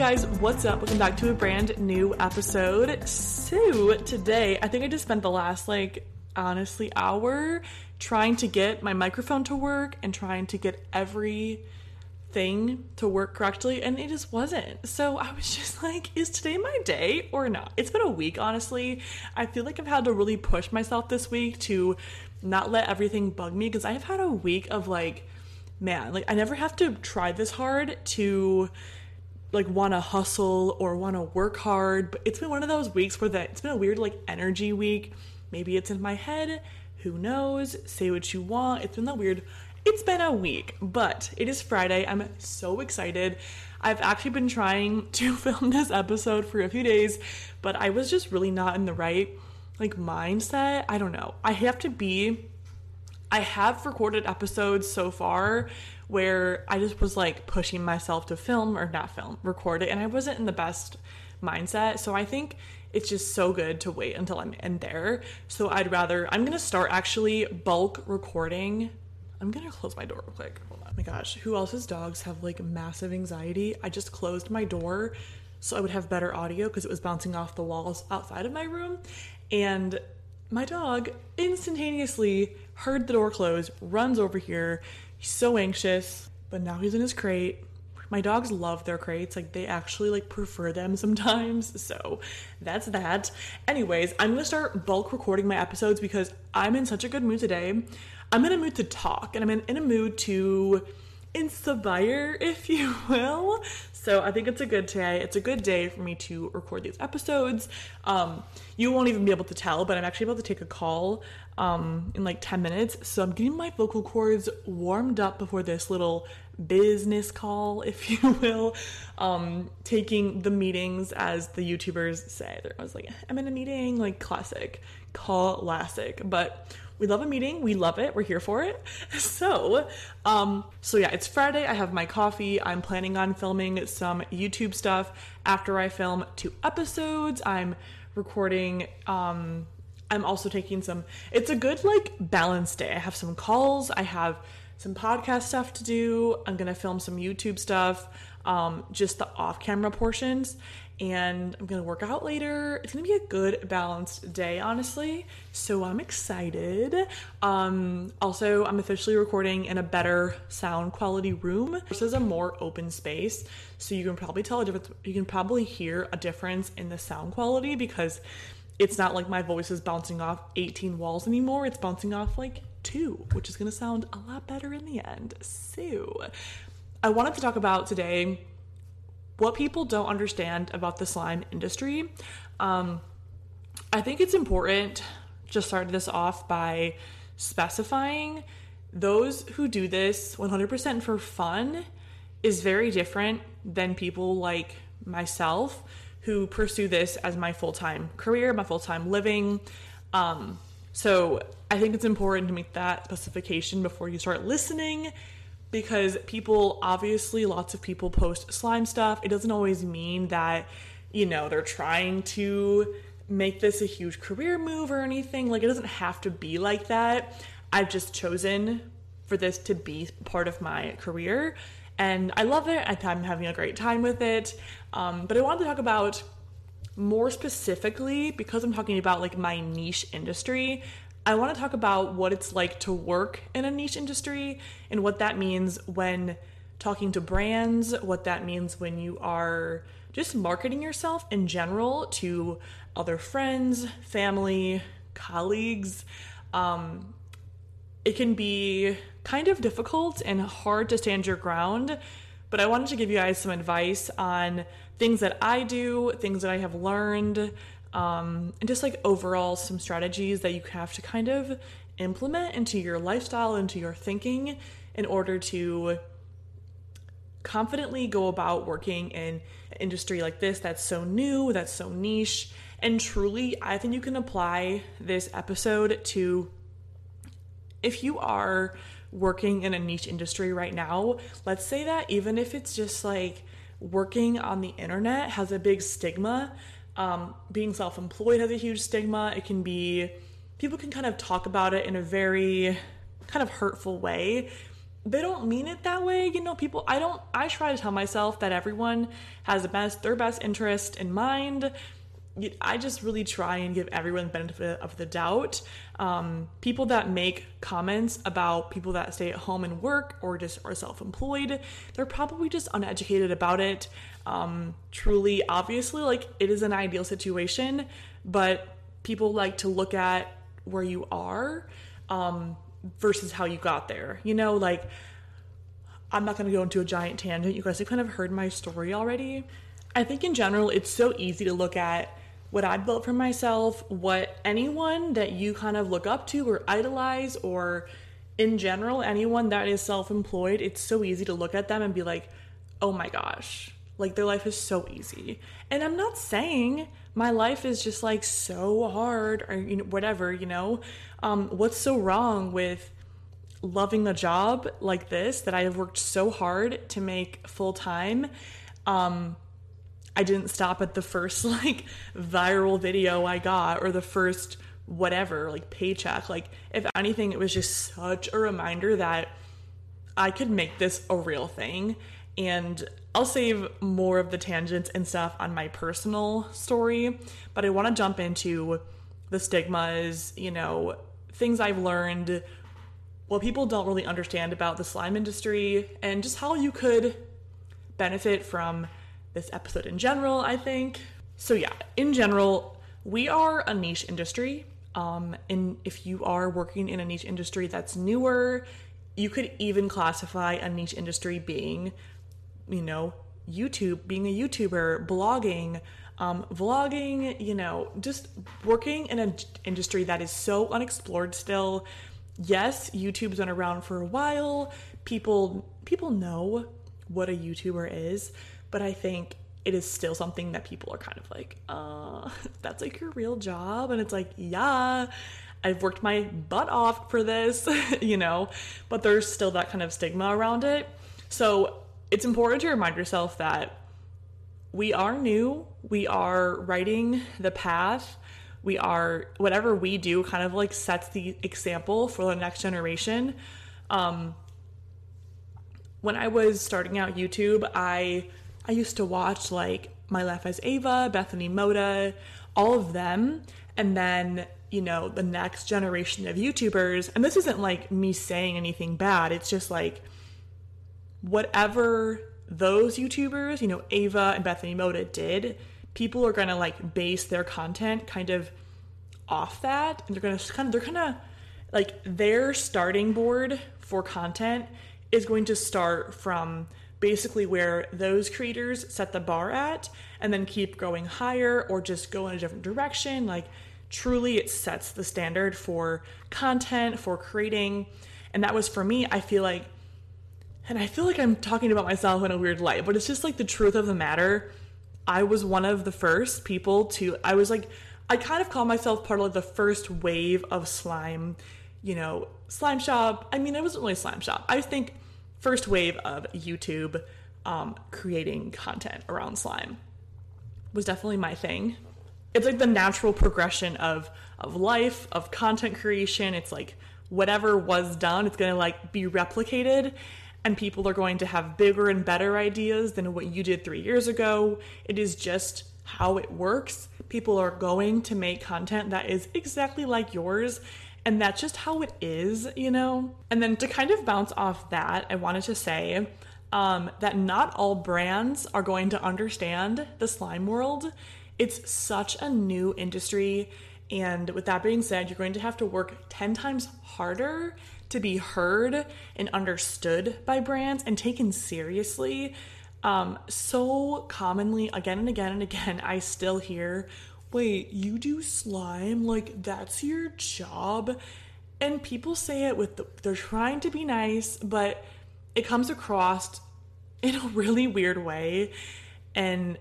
guys, what's up? Welcome back to a brand new episode. So, today, I think I just spent the last, like, honestly, hour trying to get my microphone to work and trying to get every thing to work correctly, and it just wasn't. So, I was just like, is today my day or not? It's been a week, honestly. I feel like I've had to really push myself this week to not let everything bug me because I've had a week of, like, man, like, I never have to try this hard to like want to hustle or want to work hard but it's been one of those weeks where that it's been a weird like energy week. Maybe it's in my head who knows? Say what you want. It's been that weird it's been a week but it is friday. I'm so excited. I've actually been trying to film this episode for a few days but i was just really not in the right like mindset. I don't know. I have to be i have recorded episodes so far where I just was like pushing myself to film or not film, record it, and I wasn't in the best mindset. So I think it's just so good to wait until I'm in there. So I'd rather, I'm gonna start actually bulk recording. I'm gonna close my door real quick. Hold on. Oh my gosh, who else's dogs have like massive anxiety? I just closed my door so I would have better audio because it was bouncing off the walls outside of my room. And my dog instantaneously heard the door close, runs over here, He's so anxious, but now he's in his crate. My dogs love their crates. Like they actually like prefer them sometimes. So that's that. Anyways, I'm gonna start bulk recording my episodes because I'm in such a good mood today. I'm in a mood to talk and I'm in, in a mood to inspire, if you will. So I think it's a good day. It's a good day for me to record these episodes. Um, you won't even be able to tell, but I'm actually about to take a call um, in like 10 minutes. So I'm getting my vocal cords warmed up before this little business call, if you will. Um, taking the meetings as the YouTubers say. I was like, I'm in a meeting, like classic, classic. But we love a meeting. We love it. We're here for it. So, um, so yeah, it's Friday. I have my coffee. I'm planning on filming some YouTube stuff after I film two episodes. I'm recording um I'm also taking some it's a good like balanced day. I have some calls, I have some podcast stuff to do. I'm going to film some YouTube stuff, um just the off-camera portions and I'm to work out later. It's to be a good balanced day honestly. So I'm excited. Um also I'm officially recording in a better sound quality room. This is a more open space, so you can probably tell a difference you can probably hear a difference in the sound quality because it's not like my voice is bouncing off 18 walls anymore. It's bouncing off like two, which is to sound a lot better in the end. So, I wanted to talk about today what people don't understand about the slime industry. Um, I think it's important to start this off by specifying those who do this 100% for fun is very different than people like myself who pursue this as my full time career, my full time living. Um, so I think it's important to make that specification before you start listening. Because people obviously lots of people post slime stuff. It doesn't always mean that, you know, they're trying to make this a huge career move or anything. Like it doesn't have to be like that. I've just chosen for this to be part of my career and I love it. I'm having a great time with it. Um, but I wanted to talk about more specifically because I'm talking about like my niche industry. I want to talk about what it's like to work in a niche industry and what that means when talking to brands, what that means when you are just marketing yourself in general to other friends, family, colleagues. Um, it can be kind of difficult and hard to stand your ground, but I wanted to give you guys some advice on things that I do, things that I have learned, um, and just like overall some strategies that you have to kind of implement into your lifestyle, into your thinking in order to confidently go about working in an industry like this that's so new, that's so niche. And truly, I think you can apply this episode to if you are working in a niche industry right now, let's say that even if it's just like working on the internet has a big stigma, um, being self employed has a huge stigma. It can be, people can kind of talk about it in a very kind of hurtful way. They don't mean it that way, you know. People, I don't. I try to tell myself that everyone has the best, their best interest in mind I just really try and give everyone the benefit of the doubt. Um, people that make comments about people that stay at home and work or just are self employed, they're probably just uneducated about it. Um, truly, obviously, like it is an ideal situation, but people like to look at where you are um, versus how you got there. You know, like I'm not going to go into a giant tangent. You guys have kind of heard my story already. I think in general, it's so easy to look at what I built for myself, what anyone that you kind of look up to or idolize, or in general, anyone that is self employed, it's so easy to look at them and be like, oh my gosh, like their life is so easy. And I'm not saying my life is just like so hard or you know, whatever, you know. Um, what's so wrong with loving a job like this that I have worked so hard to make full time? Um, I didn't stop at the first like viral video I got or the first whatever, like paycheck. Like, if anything, it was just such a reminder that I could make this a real thing. And I'll save more of the tangents and stuff on my personal story, but I want to jump into the stigmas, you know, things I've learned, what people don't really understand about the slime industry, and just how you could benefit from this episode in general, I think. So, yeah, in general, we are a niche industry. Um, and if you are working in a niche industry that's newer, you could even classify a niche industry being, you know, YouTube, being a YouTuber, blogging, um, vlogging, you know, just working in an industry that is so unexplored still. Yes, YouTube's been around for a while. People people know what a YouTuber is, but I think it is still something that people are kind of like, uh, that's like your real job. And it's like, yeah, I've worked my butt off for this, you know, but there's still that kind of stigma around it. So it's important to remind yourself that we are new, we are writing the path. We are, whatever we do kind of like sets the example for the next generation. Um, when I was starting out YouTube, I I used to watch like My Life as Eva, Bethany Mota, all of them. And then, you know, the next generation of YouTubers. And this isn't like me saying anything bad, it's just like whatever those YouTubers, you know, Eva and Bethany Mota did, people are gonna like base their content kind of off that. And they're gonna kind of, they're kind of like their starting board for content is going to start from basically where those creators set the bar at and then keep going higher or just go in a different direction. Like, truly, it sets the standard for content, for creating. And that was for me, I feel like, and I feel like I'm talking about myself in a weird light, but it's just like the truth of the matter. I was one of the first people to, I was like, I kind of call myself part of the first wave of slime, you know, slime shop. I mean, it wasn't really slime shop. I think first wave of YouTube um, creating content around slime was definitely my thing. It's like the natural progression of of life, of content creation. It's like whatever was done, it's going to like be replicated and people are going to have bigger and better ideas than what you did 3 years ago. It is just how it works. People are going to make content that is exactly like yours and that's just how it is, you know? And then to kind of bounce off that, I wanted to say um, that not all brands are going to understand the slime world. It's such a new industry. And with that being said, you're going to have to work 10 times harder to be heard and understood by brands and taken seriously. Um, so commonly, again and again and again, I still hear wait, you do slime? Like, that's your job? And people say it with, the, they're trying to be nice, but it comes across in a really weird way. And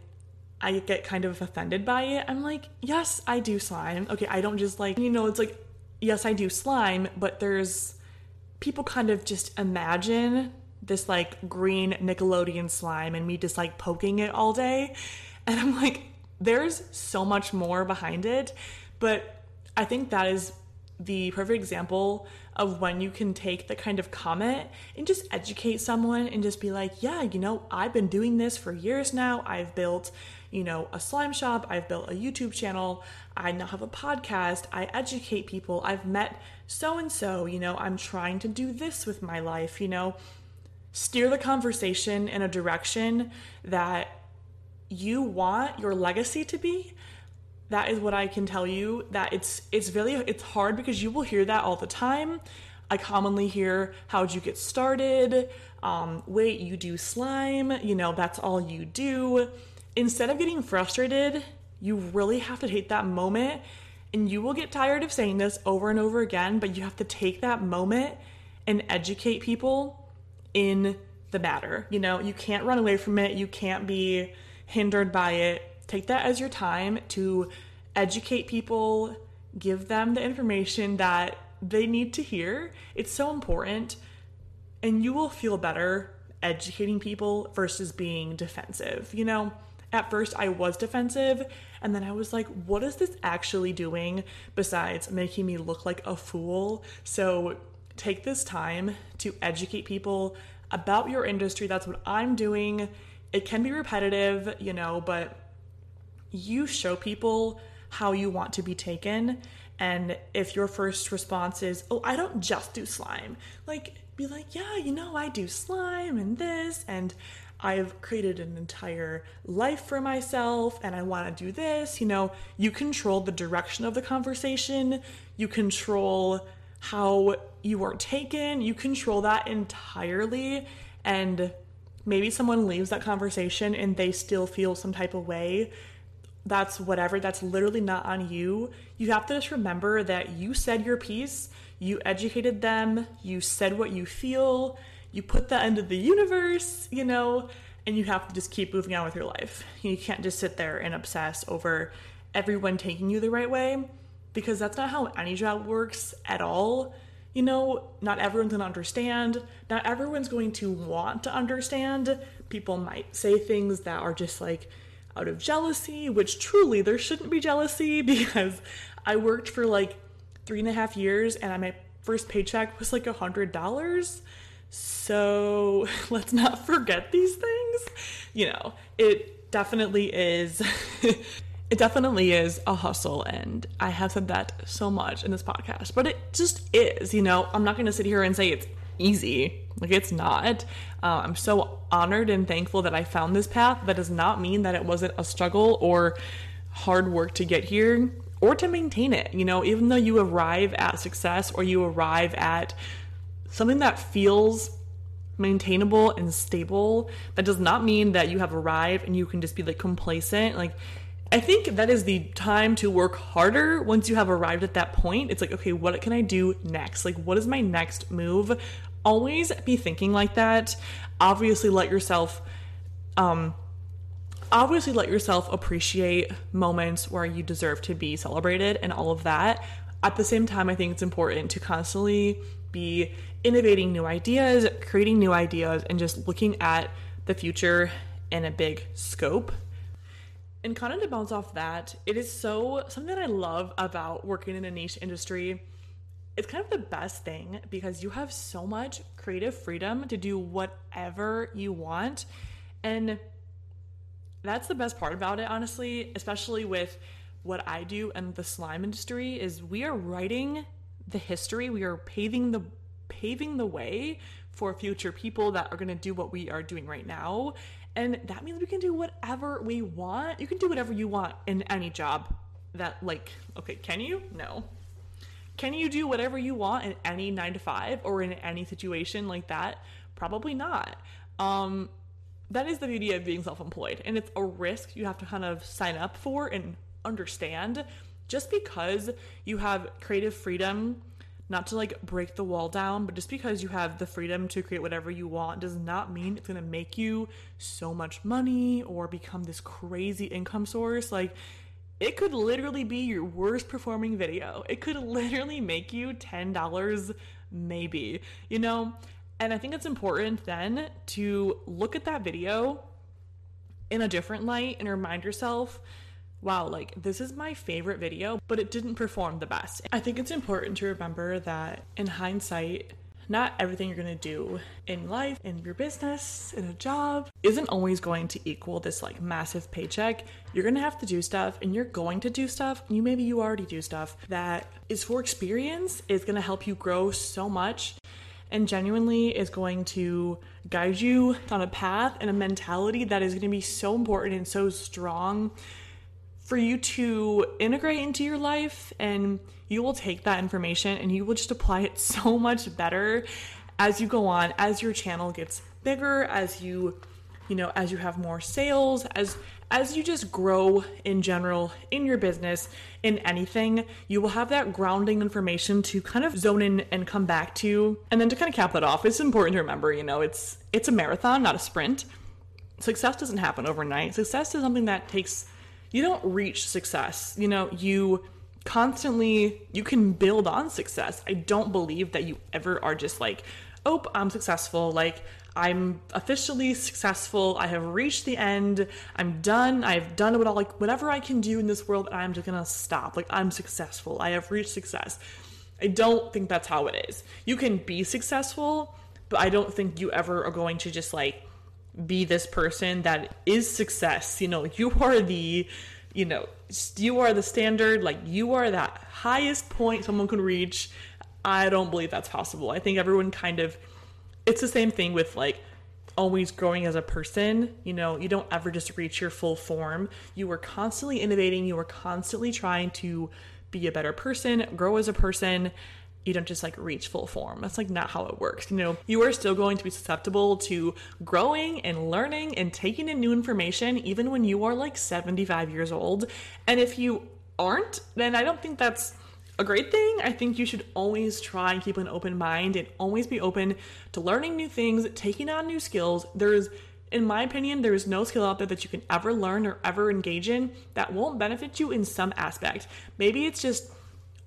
I get kind of offended by it. I'm like, yes, I do slime. Okay, I don't just like, you know, it's like, yes, I do slime, but there's people kind of just imagine this like green Nickelodeon slime and me just like poking it all day. And I'm like, there's so much more behind it, but I think that is the perfect example of when you can take the kind of comment and just educate someone and just be like, yeah, you know, I've been doing this for years now. I've built, you know, a slime shop, I've built a YouTube channel, I now have a podcast, I educate people, I've met so and so, you know, I'm trying to do this with my life, you know. Steer the conversation in a direction that you want your legacy to be that is what i can tell you that it's it's really it's hard because you will hear that all the time. I commonly hear how'd you get started? Um, wait you do slime you know that's all you do. Instead of getting frustrated you really have to take that moment and you will get tired of saying this over and over again but you have to take that moment and educate people in the matter. You know you can't run away from it. You can't be hindered by it. Take that as your time to educate people, give them the information that they need to hear. It's so important. And you will feel better educating people versus being defensive. You know, at first I was defensive, and then I was like, what is this actually doing besides making me look like a fool? So take this time to educate people about your industry. That's what I'm doing it can be repetitive, you know, but you show people how you want to be taken. And if your first response is, oh, I don't just do slime, like, be like, yeah, you know, I do slime and this, and I've created an entire life for myself and I want to do this. You know, you control the direction of the conversation, you control how you are taken, you control that entirely. And maybe someone leaves that conversation and they still feel some type of way that's whatever that's literally not on you. You have to just remember that you said your piece you educated them you said what you feel you put that into the universe you know and you have to just keep moving on with your life. You can't just sit there and obsess over everyone taking you the right way because that's not how any job works at all you know, not everyone's going to understand. Not everyone's going to want to understand. People might say things that are just like out of jealousy, which truly there shouldn't be jealousy because I worked for like three and a half years and my first paycheck was like a hundred dollars. So let's not forget these things. You know, it definitely is it definitely is a hustle and i have said that so much in this podcast but it just is you know? I'm not going to sit here and say it's easy. Like it's not. Uh, i'm so honored and thankful that i found this path. That does not mean that it wasn't a struggle or hard work to get here or to maintain it you know? Even though you arrive at success or you arrive at something that feels maintainable and stable that does not mean that you have arrived and you can just be like complacent. Like I think that is the time to work harder once you have arrived at that point. It's like, okay, what can I do next? Like, what is my next move? Always be thinking like that. Obviously, let yourself, um, obviously let yourself appreciate moments where you deserve to be celebrated and all of that. at the same time, I think it's important to constantly be innovating new ideas, creating new ideas, and just looking at the future in a big scope. And kind of to bounce off that, it is so something that I love about working in a niche industry. It's kind of the best thing because you have so much creative freedom to do whatever you want. And that's the best part about it, honestly, especially with what I do and the slime industry is we are writing the history, we are paving the paving the way for future people that are going to do what we are doing right now. And that means we can do whatever we want. You can do whatever you want in any job that like okay, can you? No. Can you do whatever you want in any 9 to 5 or in any situation like that? Probably not. Um that is the beauty of being self-employed and it's a risk you have to kind of sign up for and understand just because you have creative freedom not to like break the wall down, but just because you have the freedom to create whatever you want does not mean it's gonna make you so much money or become this crazy income source. Like, it could literally be your worst performing video. It could literally make you $10, maybe, you know? And I think it's important then to look at that video in a different light and remind yourself wow, like this is my favorite video, but it didn't perform the best. I think it's important to remember that in hindsight, not everything you're gonna do in life, in your business, in a job, isn't always going to equal this like massive paycheck. You're gonna have to do stuff and you're going to do stuff. You maybe you already do stuff that is for experience, is gonna help you grow so much and genuinely is going to guide you on a path and a mentality that is to be so important and so strong for you to integrate into your life and you will take that information and you will just apply it so much better as you go on as your channel gets bigger as you you know as you have more sales as as you just grow in general in your business in anything you will have that grounding information to kind of zone in and come back to and then to kind of cap that off it's important to remember you know it's it's a marathon not a sprint. Success doesn't happen overnight. Success is something that takes you don't reach success. You know, you constantly you can build on success. I don't believe that you ever are just like, "Oh, I'm successful." Like I'm officially successful. I have reached the end. I'm done. I've done what all like whatever I can do in this world. I'm just gonna stop. Like I'm successful. I have reached success. I don't think that's how it is. You can be successful, but I don't think you ever are going to just like be this person that is success. You know, you are the, you know, you are the standard, like you are that highest point someone can reach. I don't believe that's possible. I think everyone kind of, it's the same thing with like always growing as a person. You know, you don't ever just reach your full form. You are constantly innovating, you are constantly trying to be a better person, grow as a person, you don't just like reach full form. That's like not how it works. You know, you are still going to be susceptible to growing and learning and taking in new information even when you are like 75 years old. And if you aren't, then I don't think that's a great thing. I think you should always try and keep an open mind and always be open to learning new things, taking on new skills. There's in my opinion, there is no skill out there that you can ever learn or ever engage in that won't benefit you in some aspect. Maybe it's just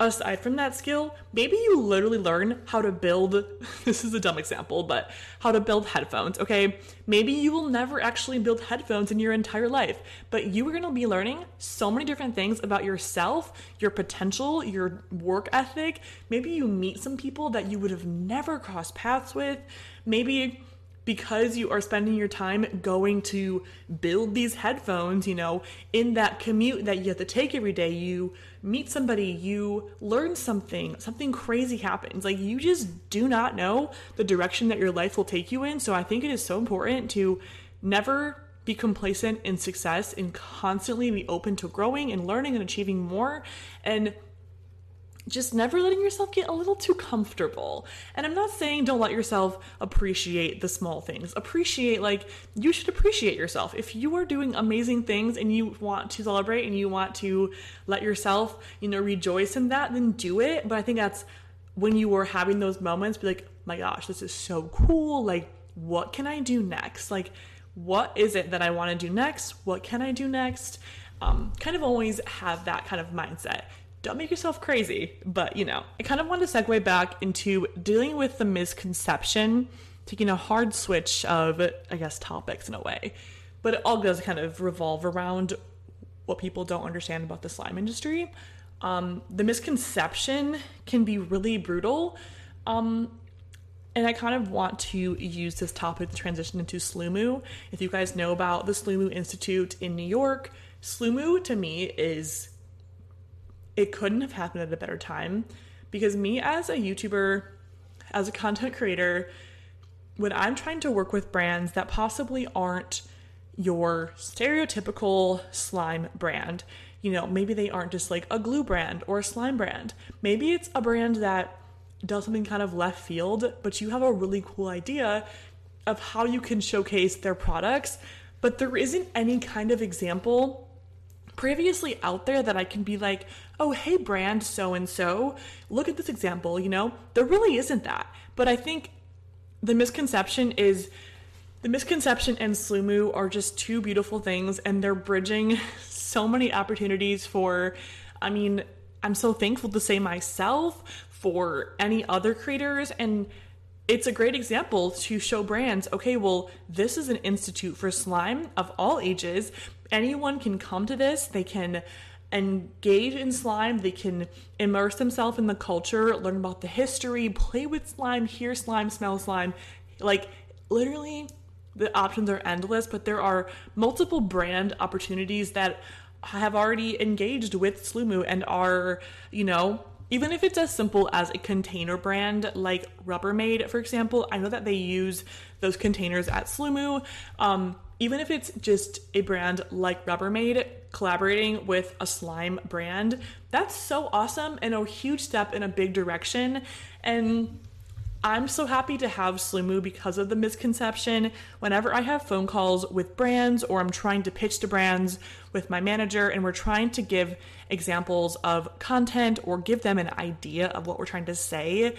aside from that skill, maybe you literally learn how to build this is a dumb example, but how to build headphones, okay? Maybe you will never actually build headphones in your entire life, but you are going to be learning so many different things about yourself, your potential, your work ethic. Maybe you meet some people that you would have never crossed paths with. Maybe because you are spending your time going to build these headphones, you know, in that commute that you have to take every day, you meet somebody, you learn something, something crazy happens. Like you just do not know the direction that your life will take you in. So I think it is so important to never be complacent in success and constantly be open to growing and learning and achieving more and just never letting yourself get a little too comfortable. And I'm not saying don't let yourself appreciate the small things. Appreciate, like, you should appreciate yourself. If you are doing amazing things and you want to celebrate and you want to let yourself, you know, rejoice in that, then do it. But I think that's when you are having those moments, be like, my gosh, this is so cool. Like, what can I do next? Like, what is it that I want to do next? What can I do next? Um, kind of always have that kind of mindset don't make yourself crazy. But, you know, I kind of want to segue back into dealing with the misconception, taking a hard switch of, I guess, topics in a way. But it all does kind of revolve around what people don't understand about the slime industry. Um, the misconception can be really brutal. Um, and I kind of want to use this topic to transition into Sloomoo. If you guys know about the Sloomoo Institute in New York, Sloomoo to me is it couldn't have happened at a better time because me as a YouTuber, as a content creator, when I'm trying to work with brands that possibly aren't your stereotypical slime brand, you know, maybe they aren't just like a glue brand or a slime brand. Maybe it's a brand that does something kind of left field, but you have a really cool idea of how you can showcase their products, but there isn't any kind of example previously out there that I can be like, oh, hey, brand so and so, look at this example, you know? There really isn't that. But I think the misconception is the misconception and Sloomoo are just two beautiful things, and they're bridging so many opportunities for, I mean, I'm so thankful to say myself, for any other creators, and it's a great example to show brands okay, well, this is an institute for slime of all ages. Anyone can come to this, they can engage in slime, they can immerse themselves in the culture, learn about the history, play with slime, hear slime, smell slime. Like, literally, the options are endless, but there are multiple brand opportunities that have already engaged with Sloomoo and are, you know, even if it's as simple as a container brand like Rubbermaid, for example, I know that they use those containers at Sloomoo. Um, even if it's just a brand like Rubbermaid collaborating with a slime brand, that's so awesome and a huge step in a big direction. And I'm so happy to have Sloomoo because of the misconception. Whenever I have phone calls with brands or I'm trying to pitch to brands with my manager and we're trying to give examples of content or give them an idea of what we're trying to say,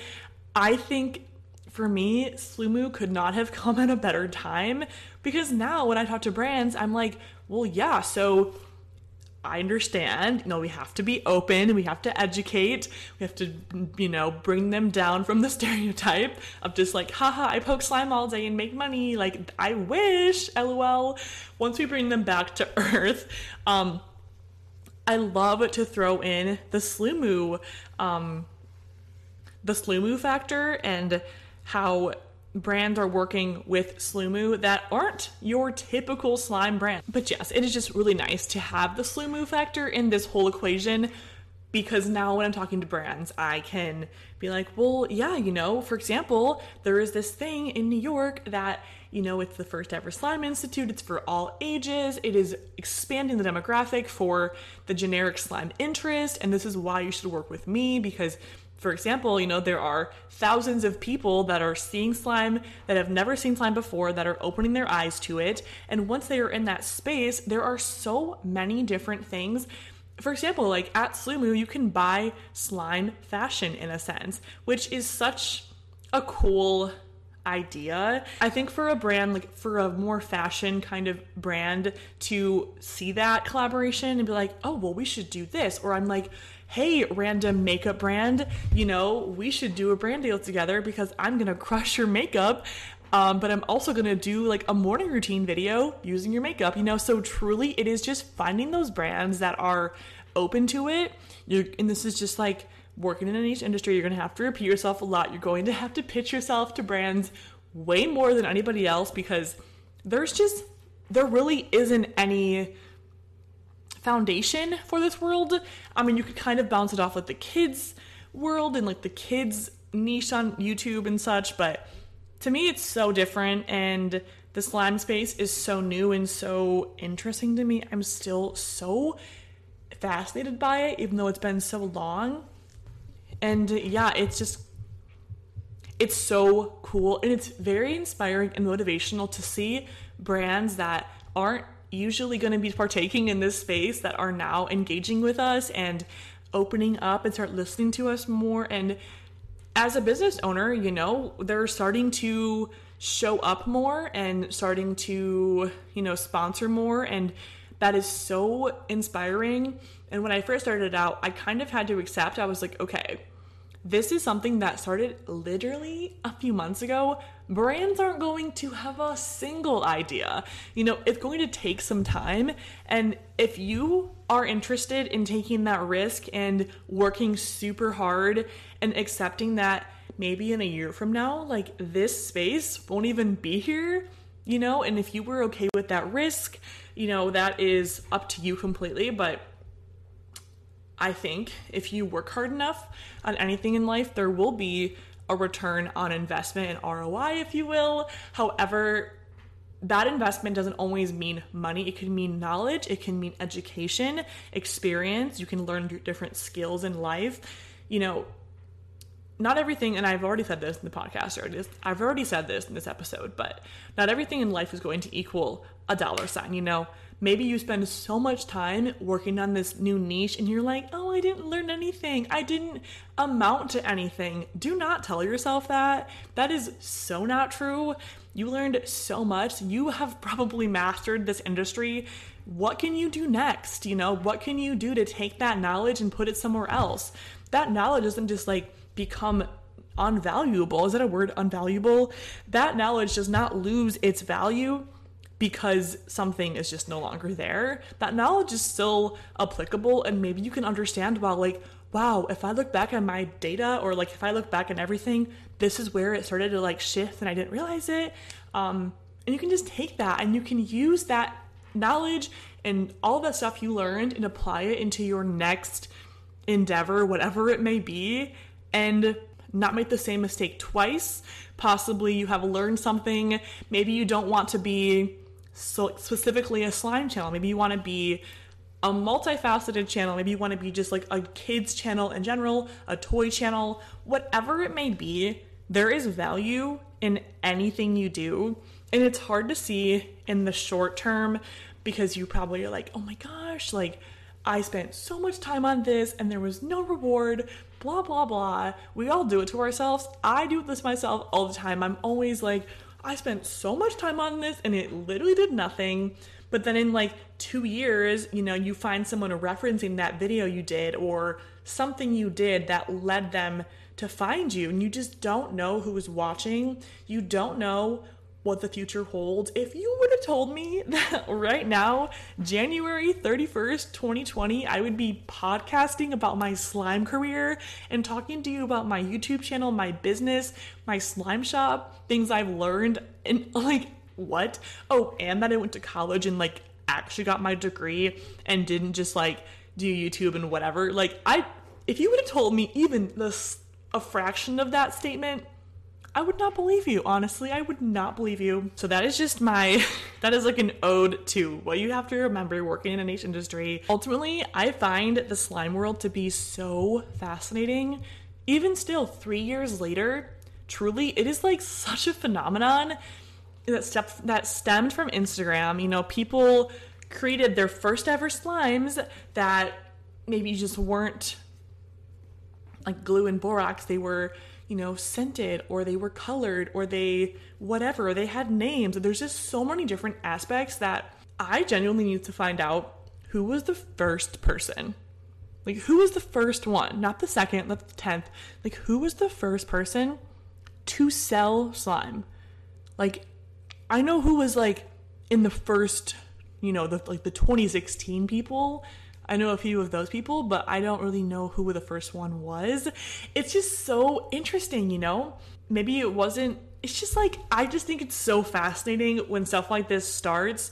I think for me, Sloomoo could not have come at a better time because now when I talk to brands, I'm like, well, yeah, so I understand, you know, we have to be open, we have to educate, we have to, you know, bring them down from the stereotype of just like, haha, I poke slime all day and make money. Like, I wish, lol. Once we bring them back to earth, um, I love to throw in the Sloomoo, um, the Sloomoo factor and how brands are working with Sloomoo that aren't your typical slime brand. But yes, it is just really nice to have the Sloomoo factor in this whole equation because now when I'm talking to brands, I can be like, well, yeah, you know, for example, there is this thing in New York that, you know, it's the first ever slime institute, it's for all ages, it is expanding the demographic for the generic slime interest, and this is why you should work with me because for example, you know, there are thousands of people that are seeing slime that have never seen slime before that are opening their eyes to it. And once they are in that space, there are so many different things. For example, like at Sloomoo, you can buy slime fashion in a sense, which is such a cool idea. I think for a brand, like for a more fashion kind of brand to see that collaboration and be like, oh, well, we should do this. Or I'm like, hey, random makeup brand, you know, we should do a brand deal together because I'm gonna crush your makeup. Um, but I'm also gonna do like a morning routine video using your makeup, you know. So truly, it is just finding those brands that are open to it. You're, and this is just like working in a niche industry. You're gonna have to repeat yourself a lot. You're going to have to pitch yourself to brands way more than anybody else because there's just there really isn't any foundation for this world. I mean, you could kind of bounce it off like the kids world and like the kids niche on YouTube and such, but to me, it's so different. And the slime space is so new and so interesting to me. I'm still so fascinated by it, even though it's been so long. And yeah, it's just, it's so cool. And it's very inspiring and motivational to see brands that aren't usually going to be partaking in this space that are now engaging with us and opening up and start listening to us more. And as a business owner, you know, they're starting to show up more and starting to, you know, sponsor more. And that is so inspiring. And when I first started out, I kind of had to accept, I was like, okay, this is something that started literally a few months ago. Brands aren't going to have a single idea. You know, it's going to take some time. And if you are interested in taking that risk and working super hard and accepting that maybe in a year from now, like this space won't even be here, you know, and if you were okay with that risk, you know, that is up to you completely. But I think if you work hard enough on anything in life, there will be a return on investment and ROI, if you will. However, that investment doesn't always mean money. It can mean knowledge, it can mean education, experience. You can learn different skills in life. You know, not everything, and I've already said this in the podcast, or I've already said this in this episode, but not everything in life is going to equal a dollar sign. You know, maybe you spend so much time working on this new niche and you're like, oh, I didn't learn anything. I didn't amount to anything. Do not tell yourself that. That is so not true. You learned so much. You have probably mastered this industry. What can you do next? You know, what can you do to take that knowledge and put it somewhere else? That knowledge doesn't just like become unvaluable. Is that a word? Unvaluable? That knowledge does not lose its value because something is just no longer there, that knowledge is still applicable. And maybe you can understand, well, like, wow, if I look back at my data or like if I look back at everything, this is where it started to like shift and I didn't realize it. Um, and you can just take that and you can use that knowledge and all that stuff you learned and apply it into your next endeavor, whatever it may be, and not make the same mistake twice. Possibly you have learned something. Maybe you don't want to be so specifically a slime channel. Maybe you want to be a multifaceted channel. Maybe you want to be just like a kids channel in general, a toy channel, whatever it may be. There is value in anything you do. And it's hard to see in the short term because you probably are like, oh my gosh, like I spent so much time on this and there was no reward, blah, blah, blah. We all do it to ourselves. I do this myself all the time. I'm always like, I spent so much time on this and it literally did nothing. But then in like two years, you know, you find someone referencing that video you did or something you did that led them to find you, and you just don't know who is watching. You don't know what the future holds. If you would have told me that right now, January 31st, 2020, I would be podcasting about my slime career and talking to you about my YouTube channel, my business, my slime shop, things I've learned, and like, what? Oh, and that I went to college and like actually got my degree and didn't just like do YouTube and whatever. Like, I, if you would have told me even this, a fraction of that statement, I would not believe you. Honestly, I would not believe you. So that is just my that is like an ode to what you have to remember working in a niche industry. Ultimately, I find the slime world to be so fascinating. Even still, three years later, truly, it is like such a phenomenon that step that stemmed from Instagram. You know, people created their first ever slimes that maybe just weren't like glue and borax. They were you know, scented or they were colored or they whatever, they had names. There's just so many different aspects that I genuinely need to find out who was the first person. Like who was the first one, not the second, not the 10th. Like who was the first person to sell slime? Like I know who was like in the first, you know, the like the 2016 people I know a few of those people, but I don't really know who the first one was. It's just so interesting, you know? Maybe it wasn't, it's just like, I just think it's so fascinating when stuff like this starts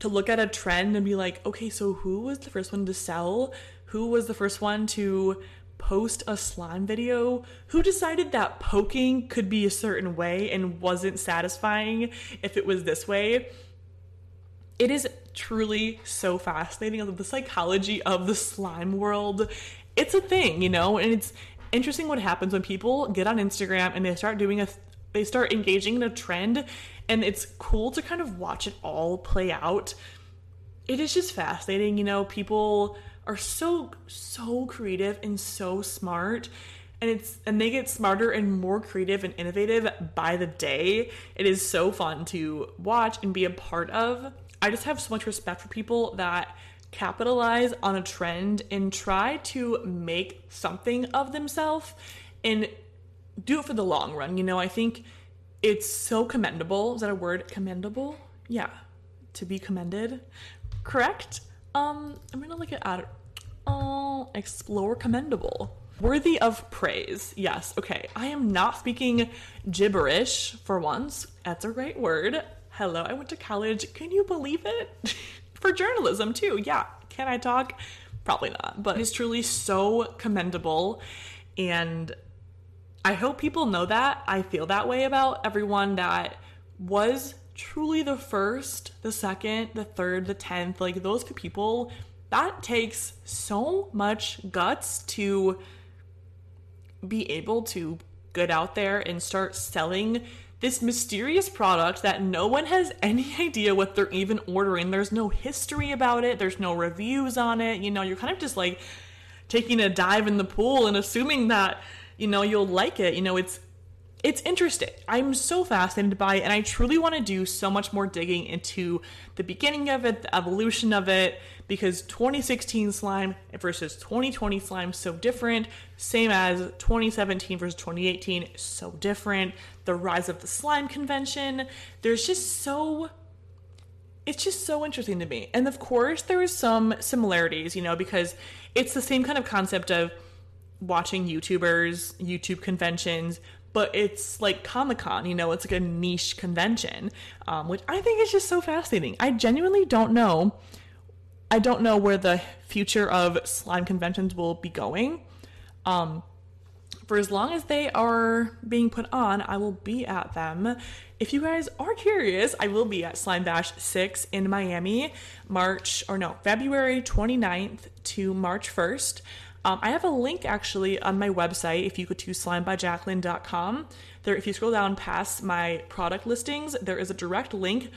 to look at a trend and be like, okay, so who was the first one to sell? Who was the first one to post a slime video? Who decided that poking could be a certain way and wasn't satisfying if it was this way? It is truly so fascinating. The psychology of the slime world, it's a thing, you know, and it's interesting what happens when people get on Instagram and they start doing a they start engaging in a trend and it's cool to kind of watch it all play out. It is just fascinating, you know, people are so so creative and so smart and it's and they get smarter and more creative and innovative by the day. It is so fun to watch and be a part of. I just have so much respect for people that capitalize on a trend and try to make something of themselves and do it for the long run. You know, I think it's so commendable. Is that a word? Commendable? Yeah. To be commended. Correct? Um, I'm gonna look at it. Oh, explore commendable. Worthy of praise. Yes, okay. I am not speaking gibberish for once. That's a great word. Hello, I went to college. Can you believe it? for journalism, too. Yeah. Can I talk? Probably not. But it's truly so commendable. And I hope people know that. I feel that way about everyone that was truly the first, the second, the third, the tenth. Like those people, that takes so much guts to be able to get out there and start selling this mysterious product that no one has any idea what they're even ordering. There's no history about it, there's no reviews on it. You know, you're kind of just like taking a dive in the pool and assuming that you know, you'll like it. You know, it's it's interesting. I'm so fascinated by it, and I truly want to do so much more digging into the beginning of it, the evolution of it, because 2016 slime versus 2020 slime so different, same as 2017 versus 2018 so different. The rise of the slime convention, there's just so it's just so interesting to me. And of course, there is some similarities, you know, because it's the same kind of concept of watching YouTubers, YouTube conventions, but it's like Comic Con, you know, it's like a niche convention, um, which I think is just so fascinating. I genuinely don't know. I don't know where the future of slime conventions will be going. Um, for as long as they are being put on, I will be at them. If you guys are curious, I will be at Slime Bash 6 in Miami, March, or no, February 29th to March 1st. Um, I have a link actually on my website if you go to slimebyjaclyn.com. There, if you scroll down past my product listings, there is a direct link.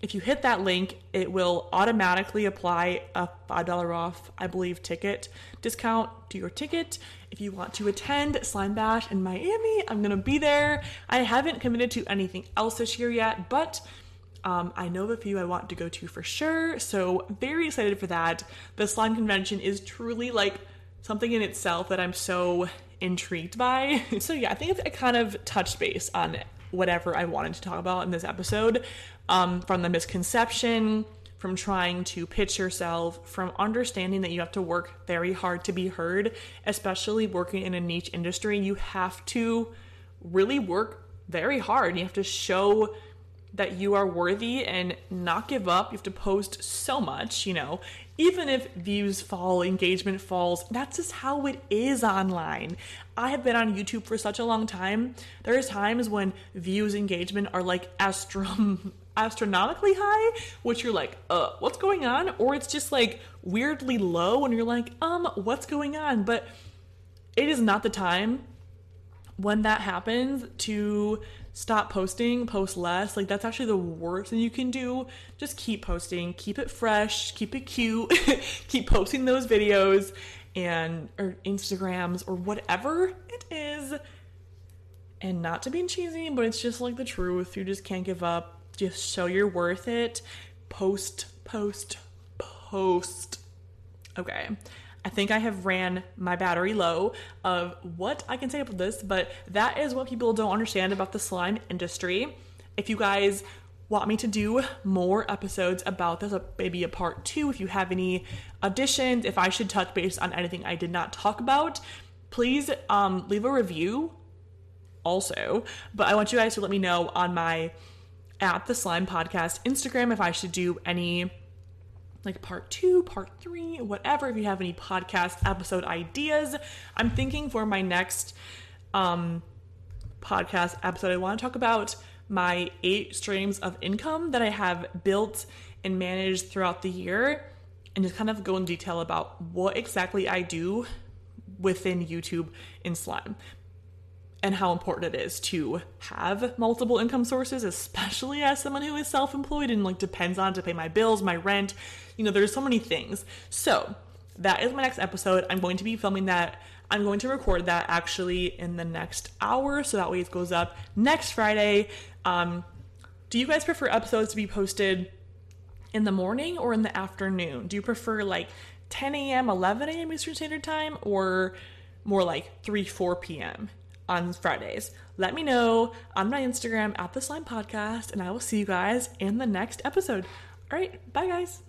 If you hit that link, it will automatically apply a $5 off, I believe, ticket discount to your ticket. If you want to attend Slime Bash in Miami, I'm gonna be there. I haven't committed to anything else this year yet, but um, I know of a few I want to go to for sure, so very excited for that. The slime convention is truly like something in itself that I'm so intrigued by. so yeah, I think I kind of touched base on whatever I wanted to talk about in this episode. Um, from the misconception, from trying to pitch yourself, from understanding that you have to work very hard to be heard, especially working in a niche industry. You have to really work very hard. You have to show that you are worthy and not give up. You have to post so much, you know, even if views fall, engagement falls, that's just how it is online. I have been on YouTube for such a long time. There are times when views, engagement are like astrom- astronomically high, which you're like, uh, what's going on? Or it's just like weirdly low and you're like, um, what's going on? But it is not the time when that happens to stop posting, post less. Like that's actually the worst thing you can do. Just keep posting, keep it fresh, keep it cute, keep posting those videos and or Instagrams or whatever it is. And not to be cheesy, but it's just like the truth. You just can't give up. Just show you're worth it. Post, post, post. Okay. I think I have ran my battery low of what I can say about this, but that is what people don't understand about the slime industry. If you guys want me to do more episodes about this, maybe a part two, if you have any additions, if I should touch base on anything I did not talk about, please um, leave a review also. But I want you guys to let me know on my at the slime podcast Instagram if I should do any like part two, part three, whatever. If you have any podcast episode ideas, I'm thinking for my next um, podcast episode, I want to talk about my eight streams of income that I have built and managed throughout the year and just kind of go in detail about what exactly I do within YouTube in slime and how important it is to have multiple income sources, especially as someone who is self employed and like depends on to pay my bills, my rent. You know, there's so many things. So, that is my next episode. I'm going to be filming that. I'm going to record that actually in the next hour. So that way it goes up next Friday. Um, do you guys prefer episodes to be posted in the morning or in the afternoon? Do you prefer like 10 a.m., 11 a.m. Eastern Standard Time, or more like 3, 4 p.m. on Fridays? Let me know on my Instagram at the Slime Podcast, and I will see you guys in the next episode. All right, bye guys.